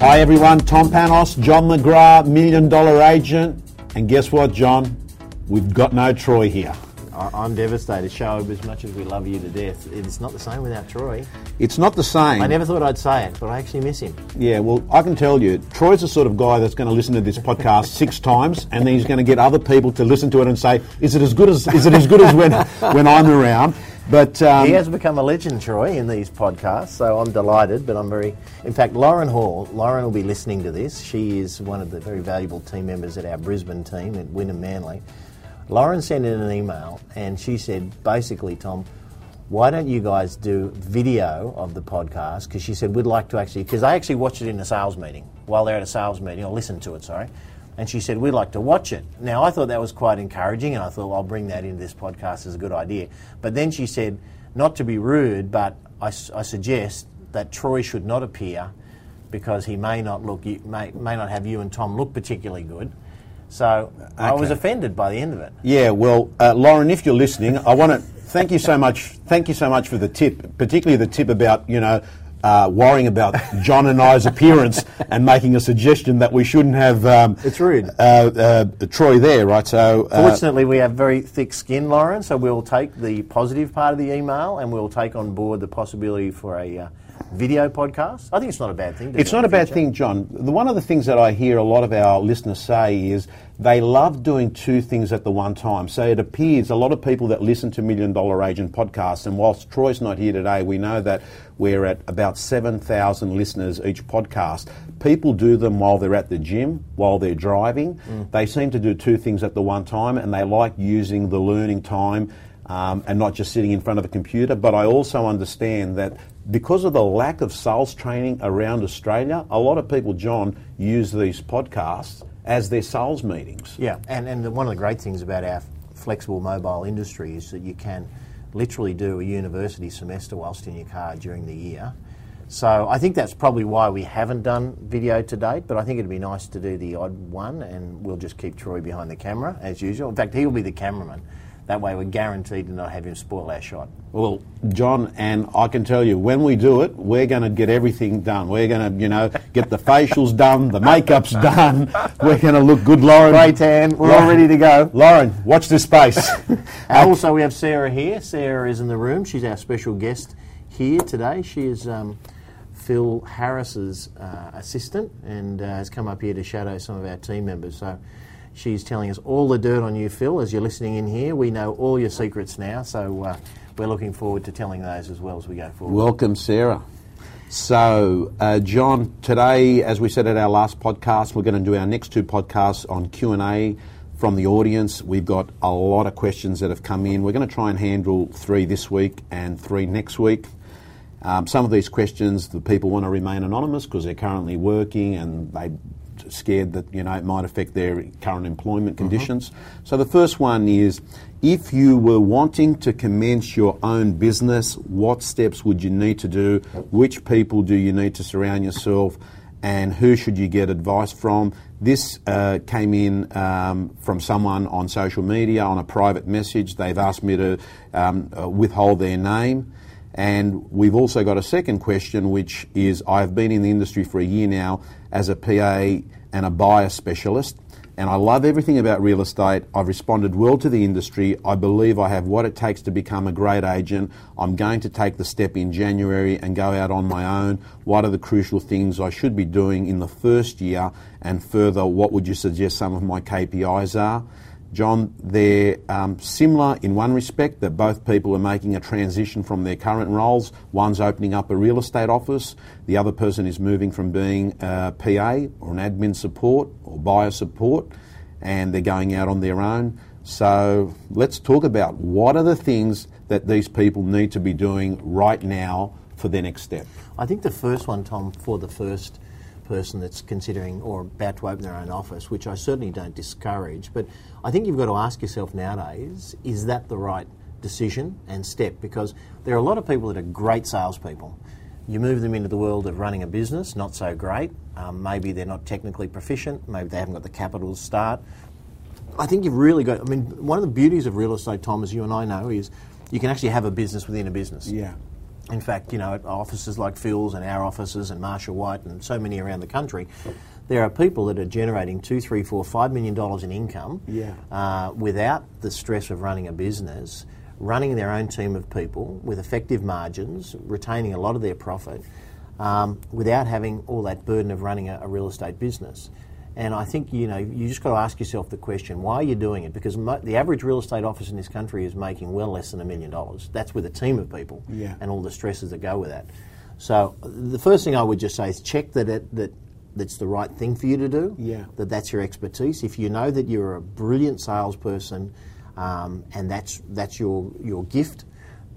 Hi everyone, Tom Panos, John McGrath, Million Dollar Agent. And guess what, John? We've got no Troy here. I'm devastated. Show as much as we love you to death, it's not the same without Troy. It's not the same. I never thought I'd say it, but I actually miss him. Yeah, well, I can tell you, Troy's the sort of guy that's going to listen to this podcast six times, and then he's going to get other people to listen to it and say, "Is it as good as is it as good as when when I'm around?" But um, He has become a legend, Troy, in these podcasts, so I'm delighted. But I'm very, in fact, Lauren Hall. Lauren will be listening to this. She is one of the very valuable team members at our Brisbane team at Wynnum Manly. Lauren sent in an email, and she said, basically, Tom, why don't you guys do video of the podcast? Because she said we'd like to actually, because I actually watch it in a sales meeting while they're at a sales meeting, or listen to it, sorry. And she said we'd like to watch it. Now I thought that was quite encouraging, and I thought well, I'll bring that into this podcast as a good idea. But then she said, not to be rude, but I suggest that Troy should not appear because he may not look, you- may, may not have you and Tom look particularly good. So I was offended by the end of it. Yeah, well, uh, Lauren, if you're listening, I want to thank you so much. Thank you so much for the tip, particularly the tip about you know uh, worrying about John and I's appearance and making a suggestion that we shouldn't have. Um, It's rude. Uh, uh, Troy there, right? So. Uh, Fortunately, we have very thick skin, Lauren, so we'll take the positive part of the email and we'll take on board the possibility for a uh, video podcast. I think it's not a bad thing. It's not a bad future. thing, John. The, one of the things that I hear a lot of our listeners say is they love doing two things at the one time. So it appears a lot of people that listen to Million Dollar Agent podcasts, and whilst Troy's not here today, we know that we're at about 7,000 listeners each podcast. People do them while they're at the gym, while they're driving. Mm. They seem to do two things at the one time, and they like using the learning time um, and not just sitting in front of a computer. But I also understand that because of the lack of sales training around Australia, a lot of people, John, use these podcasts as their sales meetings. Yeah, and, and one of the great things about our flexible mobile industry is that you can literally do a university semester whilst in your car during the year. So I think that's probably why we haven't done video to date, but I think it'd be nice to do the odd one and we'll just keep Troy behind the camera as usual. In fact, he'll be the cameraman. That way we're guaranteed to not have him spoil our shot. Well, John, and I can tell you, when we do it, we're going to get everything done. We're going to, you know, get the facials done, the makeup's done. We're going to look good, Lauren. Grey tan, we're all ready to go. Lauren, watch this space. And also, we have Sarah here. Sarah is in the room. She's our special guest here today. She is um, Phil Harris's uh, assistant and uh, has come up here to shadow some of our team members. So she's telling us all the dirt on you, Phil, as you're listening in here. We know all your secrets now, so uh, we're looking forward to telling those as well as we go forward. Welcome, Sarah. So, uh, John, today, as we said at our last podcast, we're going to do our next two podcasts on Q and A from the audience. We've got a lot of questions that have come in. We're going to try and handle three this week and three next week. Um, some of these questions, the people want to remain anonymous because they're currently working and they scared that you know it might affect their current employment conditions. So the first one is if you were wanting to commence your own business, what steps would you need to do? Which people do you need to surround yourself? And who should you get advice from? This uh, came in um, from someone on social media on a private message. They've asked me to um, uh, withhold their name. And we've also got a second question, which is I've been in the industry for a year now as a PA and a buyer specialist, and I love everything about real estate. I've responded well to the industry. I believe I have what it takes to become a great agent. I'm going to take the step in January and go out on my own. What are the crucial things I should be doing in the first year? And further, what would you suggest some of my KPIs are? John, they're um, similar in one respect that both people are making a transition from their current roles. One's opening up a real estate office, the other person is moving from being a PA or an admin support or buyer support, and they're going out on their own. So let's talk about what are the things that these people need to be doing right now for their next step. I think the first one, Tom, for the first person that's considering or about to open their own office, which I certainly don't discourage, but I think you've got to ask yourself nowadays is that the right decision and step? Because there are a lot of people that are great salespeople. You move them into the world of running a business, not so great. Um, maybe they're not technically proficient, maybe they haven't got the capital to start. I think you've really got, I mean, one of the beauties of real estate, Tom, as you and I know, is you can actually have a business within a business. Yeah. In fact, you know, at offices like Phil's and our offices and Marshall White and so many around the country, there are people that are generating two, three, four, five million dollars in income Yeah. uh, without the stress of running a business, running their own team of people with effective margins, retaining a lot of their profit, um, without having all that burden of running a, a real estate business. And I think you know you just got to ask yourself the question: Why are you doing it? Because mo- the average real estate office in this country is making well less than a million dollars. That's with a team of people Yeah. and all the stresses that go with that. So the first thing I would just say is check that it, that that's the right thing for you to do. Yeah. That that's your expertise. If you know that you're a brilliant salesperson, um, and that's that's your your gift,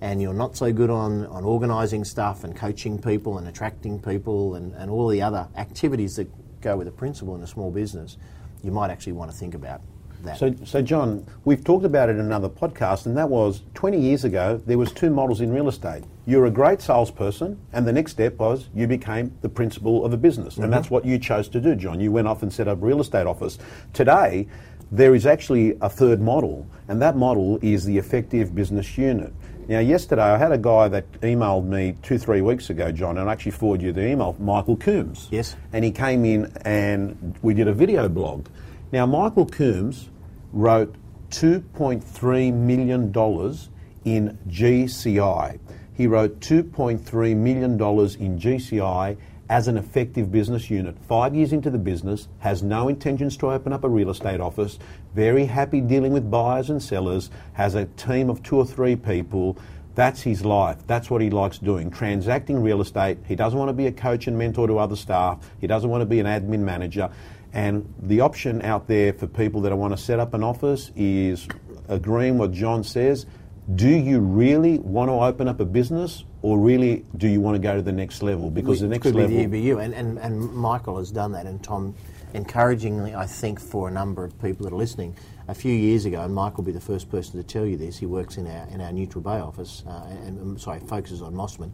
and you're not so good on, on organising stuff and coaching people and attracting people and, and all the other activities that go with a principal in a small business, you might actually want to think about that. So, so John, we've talked about it in another podcast, and that was 20 years ago. There was two models in real estate. You're a great salesperson, and the next step was you became the principal of a business, and mm-hmm. that's what you chose to do, John. You went off and set up a real estate office. Today, there is actually a third model, and that model is the effective business unit. Now, yesterday I had a guy that emailed me two, three weeks ago, John, and I actually forwarded you the email, Michael Coombs. Yes. And he came in and we did a video blog. Now, Michael Coombs wrote $2.3 million in GCI. He wrote $2.3 million in GCI as an effective business unit. Five years into the business, has no intentions to open up a real estate office, very happy dealing with buyers and sellers, has a team of two or three people. That's his life. That's what he likes doing. Transacting real estate. He doesn't want to be a coach and mentor to other staff. He doesn't want to be an admin manager. And the option out there for people that want to set up an office is agreeing what John says. Do you really want to open up a business or really do you want to go to the next level? Because the next could level. be the EBU, and, and, and Michael has done that, and Tom, encouragingly, I think, for a number of people that are listening, a few years ago, and Michael will be the first person to tell you this. He works in our in our Neutral Bay office, uh, and um, sorry, focuses on Mosman.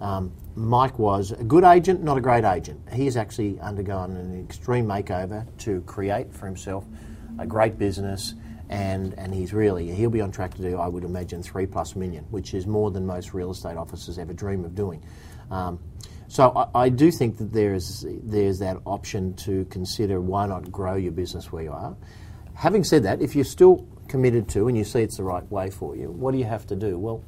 Um, Mike was a good agent, not a great agent. He has actually undergone an extreme makeover to create for himself a great business, and, and he's really he'll be on track to do, I would imagine, three plus million, which is more than most real estate officers ever dream of doing. Um, so I, I do think that there's there's that option to consider why not grow your business where you are. Having said that, if you're still committed to and you see it's the right way for you, what do you have to do? Well,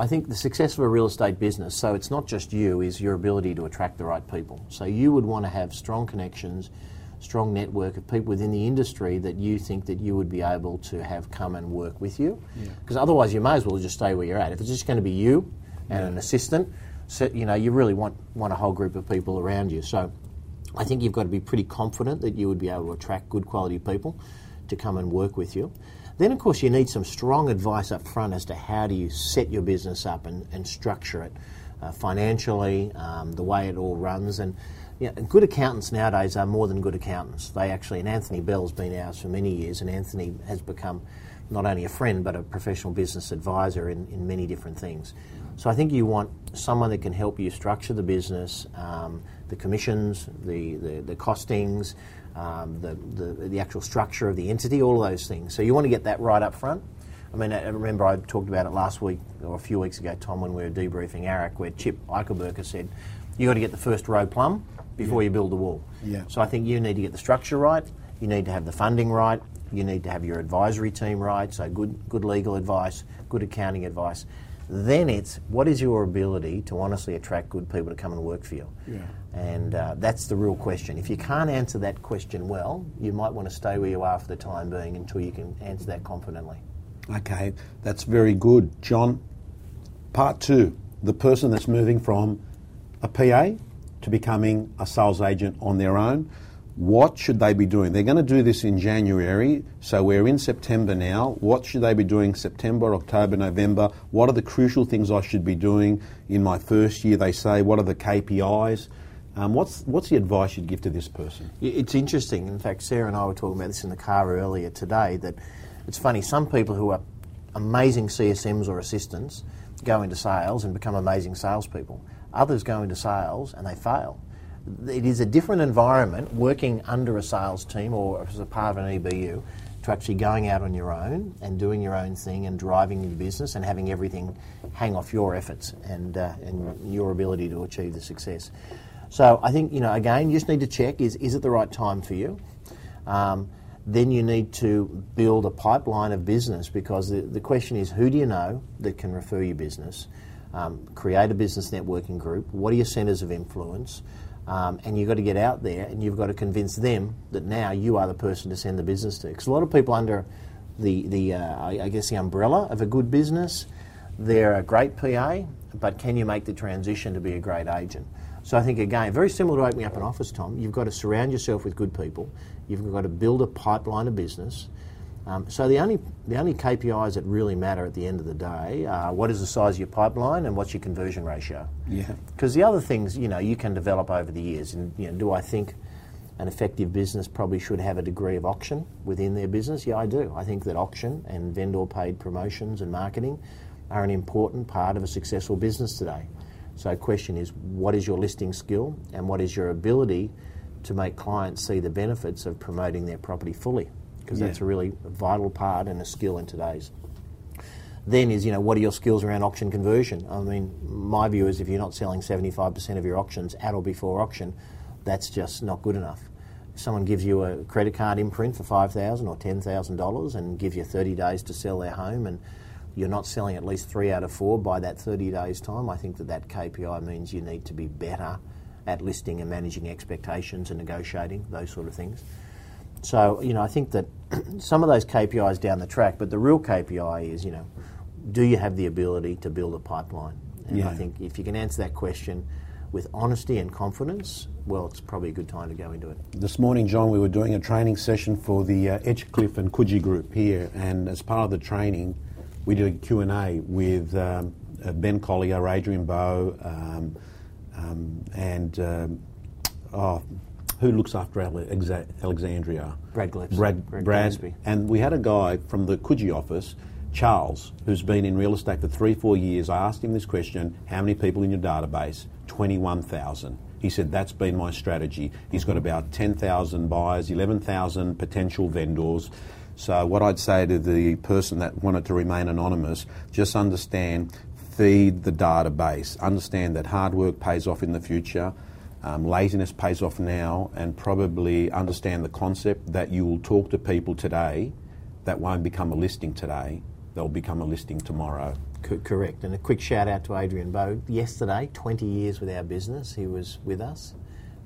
I think the success of a real estate business, so it's not just you, is your ability to attract the right people. So you would want to have strong connections, strong network of people within the industry that you think that you would be able to have come and work with you. Because otherwise you may as well just stay where you're at. If it's just going to be you and an assistant, so, you know, you really want, want a whole group of people around you. So I think you've got to be pretty confident that you would be able to attract good quality people to come and work with you. Then, of course, you need some strong advice up front as to how do you set your business up and, and structure it uh, financially, um, the way it all runs. And you know, good accountants nowadays are more than good accountants. They actually, and Anthony Bell's been ours for many years, and Anthony has become not only a friend but a professional business advisor in, in many different things. So I think you want someone that can help you structure the business, um, the commissions, the, the, the costings, um, the, the, the actual structure of the entity, all of those things. So you want to get that right up front. I mean, I remember I talked about it last week or a few weeks ago, Tom, when we were debriefing AREC, where Chip Eichelberger said, you've got to get the first row plumb before you build the wall. Yeah. So I think you need to get the structure right, you need to have the funding right, you need to have your advisory team right, so good, good legal advice, good accounting advice. Then it's what is your ability to honestly attract good people to come and work for you? Yeah. And uh, that's the real question. If you can't answer that question well, you might want to stay where you are for the time being until you can answer that confidently. Okay, that's very good. John, part two the person that's moving from a PA to becoming a sales agent on their own. What should they be doing? They're going to do this in January, so we're in September now. What should they be doing September, October, November? What are the crucial things I should be doing in my first year? They say, what are the KPIs? Um, what's, what's the advice you'd give to this person? It's interesting. In fact, Sarah and I were talking about this in the car earlier today. That it's funny. Some people who are amazing CSMs or assistants go into sales and become amazing salespeople. Others go into sales and they fail. It is a different environment working under a sales team or as a part of an EBU to actually going out on your own and doing your own thing and driving your business and having everything hang off your efforts and, uh, and your ability to achieve the success. So I think, you know, again, you just need to check is, is it the right time for you? Um, then you need to build a pipeline of business because the, the question is who do you know that can refer your business? Um, create a business networking group. What are your centres of influence? Um, and you've got to get out there and you've got to convince them that now you are the person to send the business to. Because a lot of people under the, the uh, I guess, the umbrella of a good business, they're a great PA, but can you make the transition to be a great agent? So I think, again, very similar to opening up an office, Tom, you've got to surround yourself with good people. You've got to build a pipeline of business. Um, so the only the only KPIs that really matter at the end of the day are what is the size of your pipeline and what's your conversion ratio. Yeah. Because the other things, you know, you can develop over the years. And you know, do I think an effective business probably should have a degree of auction within their business? Yeah, I do. I think that auction and vendor paid promotions and marketing are an important part of a successful business today. So, the question is, what is your listing skill and what is your ability to make clients see the benefits of promoting their property fully? Because yeah. that's a really vital part and a skill in today's. Then is, you know, what are your skills around auction conversion? I mean, my view is if you're not selling 75% of your auctions at or before auction, that's just not good enough. If someone gives you a credit card imprint for $5,000 or $10,000 and gives you 30 days to sell their home and you're not selling at least three out of four by that 30 days' time, I think that that KPI means you need to be better at listing and managing expectations and negotiating, those sort of things. So, you know, I think that some of those KPIs down the track, but the real KPI is, you know, do you have the ability to build a pipeline? And yeah. I think if you can answer that question with honesty and confidence, well, it's probably a good time to go into it. This morning, John, we were doing a training session for the uh, Edgecliff and Coogee group here, and as part of the training, we did a Q&A with um, uh, Ben Collier, Adrian Bowe, um, um, and um, oh, who looks after Alexandria? Brad Gillespie. Brad, Brad, Brad and we had a guy from the Coogee office, Charles, who's been in real estate for three, four years. I asked him this question: How many people in your database? Twenty-one thousand. He said that's been my strategy. He's got about ten thousand buyers, eleven thousand potential vendors. So what I'd say to the person that wanted to remain anonymous, just understand, feed the database. Understand that hard work pays off in the future. Um, laziness pays off now, and probably understand the concept that you will talk to people today that won't become a listing today, they'll become a listing tomorrow. Co- correct. And a quick shout out to Adrian Bowe. Yesterday, 20 years with our business, he was with us,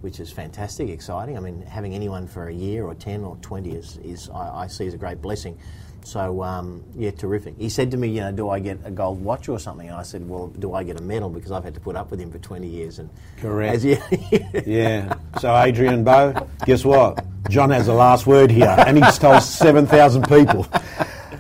which is fantastic, exciting. I mean, having anyone for a year or 10 or 20 is, is I, I see as a great blessing. So um, yeah, terrific. He said to me, you know, do I get a gold watch or something? And I said, well, do I get a medal because I've had to put up with him for 20 years? And correct. As, yeah. yeah. So Adrian Bowe, guess what? John has the last word here, and he's told 7,000 people.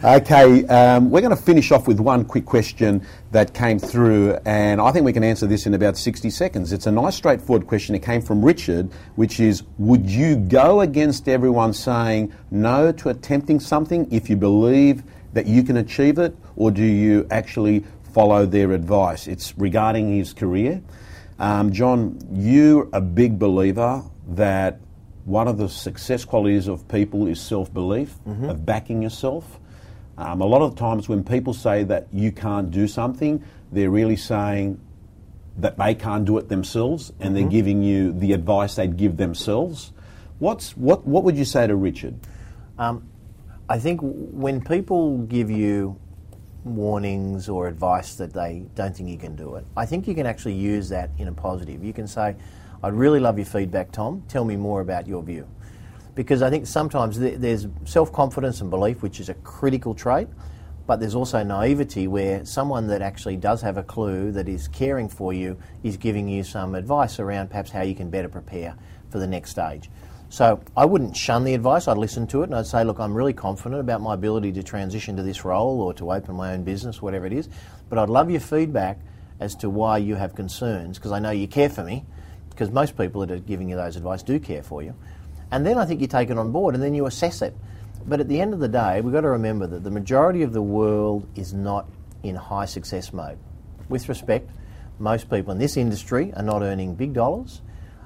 Okay, um, we're going to finish off with one quick question that came through, and I think we can answer this in about 60 seconds. It's a nice, straightforward question. It came from Richard, which is Would you go against everyone saying no to attempting something if you believe that you can achieve it, or do you actually follow their advice? It's regarding his career. Um, John, you're a big believer that one of the success qualities of people is self belief, mm-hmm. of backing yourself. Um, a lot of times when people say that you can't do something, they're really saying that they can't do it themselves and mm-hmm. they're giving you the advice they'd give themselves. What's, what, what would you say to Richard? Um, I think when people give you warnings or advice that they don't think you can do it, I think you can actually use that in a positive. You can say, I'd really love your feedback, Tom. Tell me more about your view because I think sometimes there's self confidence and belief, which is a critical trait, but there's also naivety where someone that actually does have a clue that is caring for you is giving you some advice around perhaps how you can better prepare for the next stage. So I wouldn't shun the advice, I'd listen to it and I'd say, look, I'm really confident about my ability to transition to this role or to open my own business, whatever it is, but I'd love your feedback as to why you have concerns because I know you care for me because most people that are giving you those advice do care for you. And then I think you take it on board and then you assess it. But at the end of the day, we've got to remember that the majority of the world is not in high success mode. With respect, most people in this industry are not earning big dollars.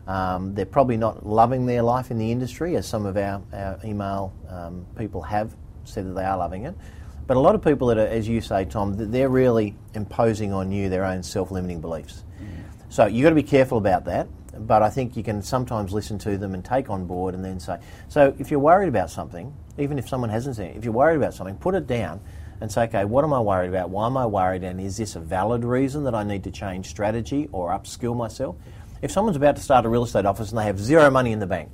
Um, they're probably not loving their life in the industry, as some of our, our email um, people have said that they are loving it. But a lot of people that are, as you say, Tom, they're really imposing on you their own self-limiting beliefs. So you've got to be careful about that. But I think you can sometimes listen to them and take on board and then say, so if you're worried about something, even if someone hasn't said it, if you're worried about something, put it down and say, okay, what am I worried about? Why am I worried? And is this a valid reason that I need to change strategy or upskill myself? If someone's about to start a real estate office and they have zero money in the bank,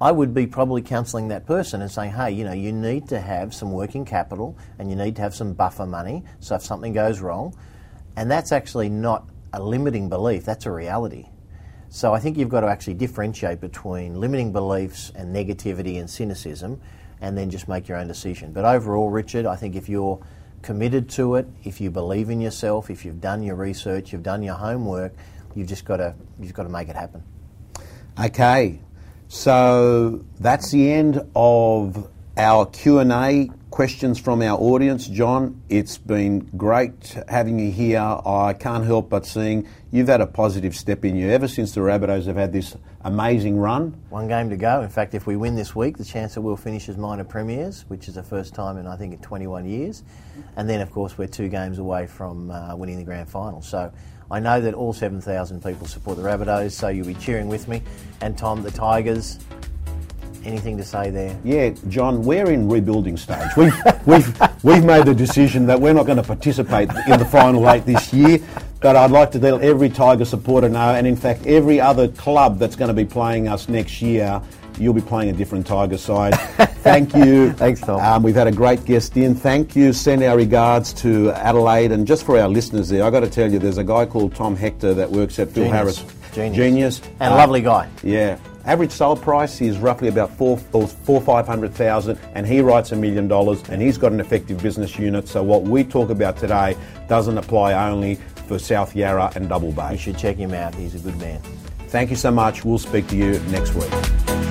I would be probably counselling that person and saying, hey, you know, you need to have some working capital and you need to have some buffer money so if something goes wrong. And that's actually not a limiting belief, that's a reality. So I think you've got to actually differentiate between limiting beliefs and negativity and cynicism and then just make your own decision. But overall, Richard, I think if you're committed to it, if you believe in yourself, if you've done your research, you've done your homework, you've just got to you've got to make it happen. Okay, so that's the end of our Q and A questions from our audience. John, it's been great having you here. I can't help but seeing you've had a positive step in you ever since the Rabbitohs have had this amazing run. One game to go. In fact, if we win this week, the chance that we'll finish as minor premiers, which is the first time in I think in 21 years, and then of course we're two games away from uh, winning the grand final. So. I know that all 7,000 people support the Rabbitohs, so you'll be cheering with me. And Tom, the Tigers, anything to say there? Yeah, John, we're in rebuilding stage. We've, we've, we've made the decision that we're not going to participate in the final eight this year, but I'd like to let every Tiger supporter know, and in fact, every other club that's going to be playing us next year, you'll be playing a different Tiger side. Thank you. Thanks, Tom. Um, we've had a great guest in. Thank you. Send our regards to Adelaide. And just for our listeners there, I've got to tell you, there's a guy called Tom Hector that works at Phil Genius. Harris. Genius. Genius. And a lovely guy. yeah. Average sale price is roughly about four or four five hundred thousand, and he writes a million dollars, and he's got an effective business unit. So what we talk about today doesn't apply only for South Yarra and Double Bay. You should check him out. He's a good man. Thank you so much. We'll speak to you next week.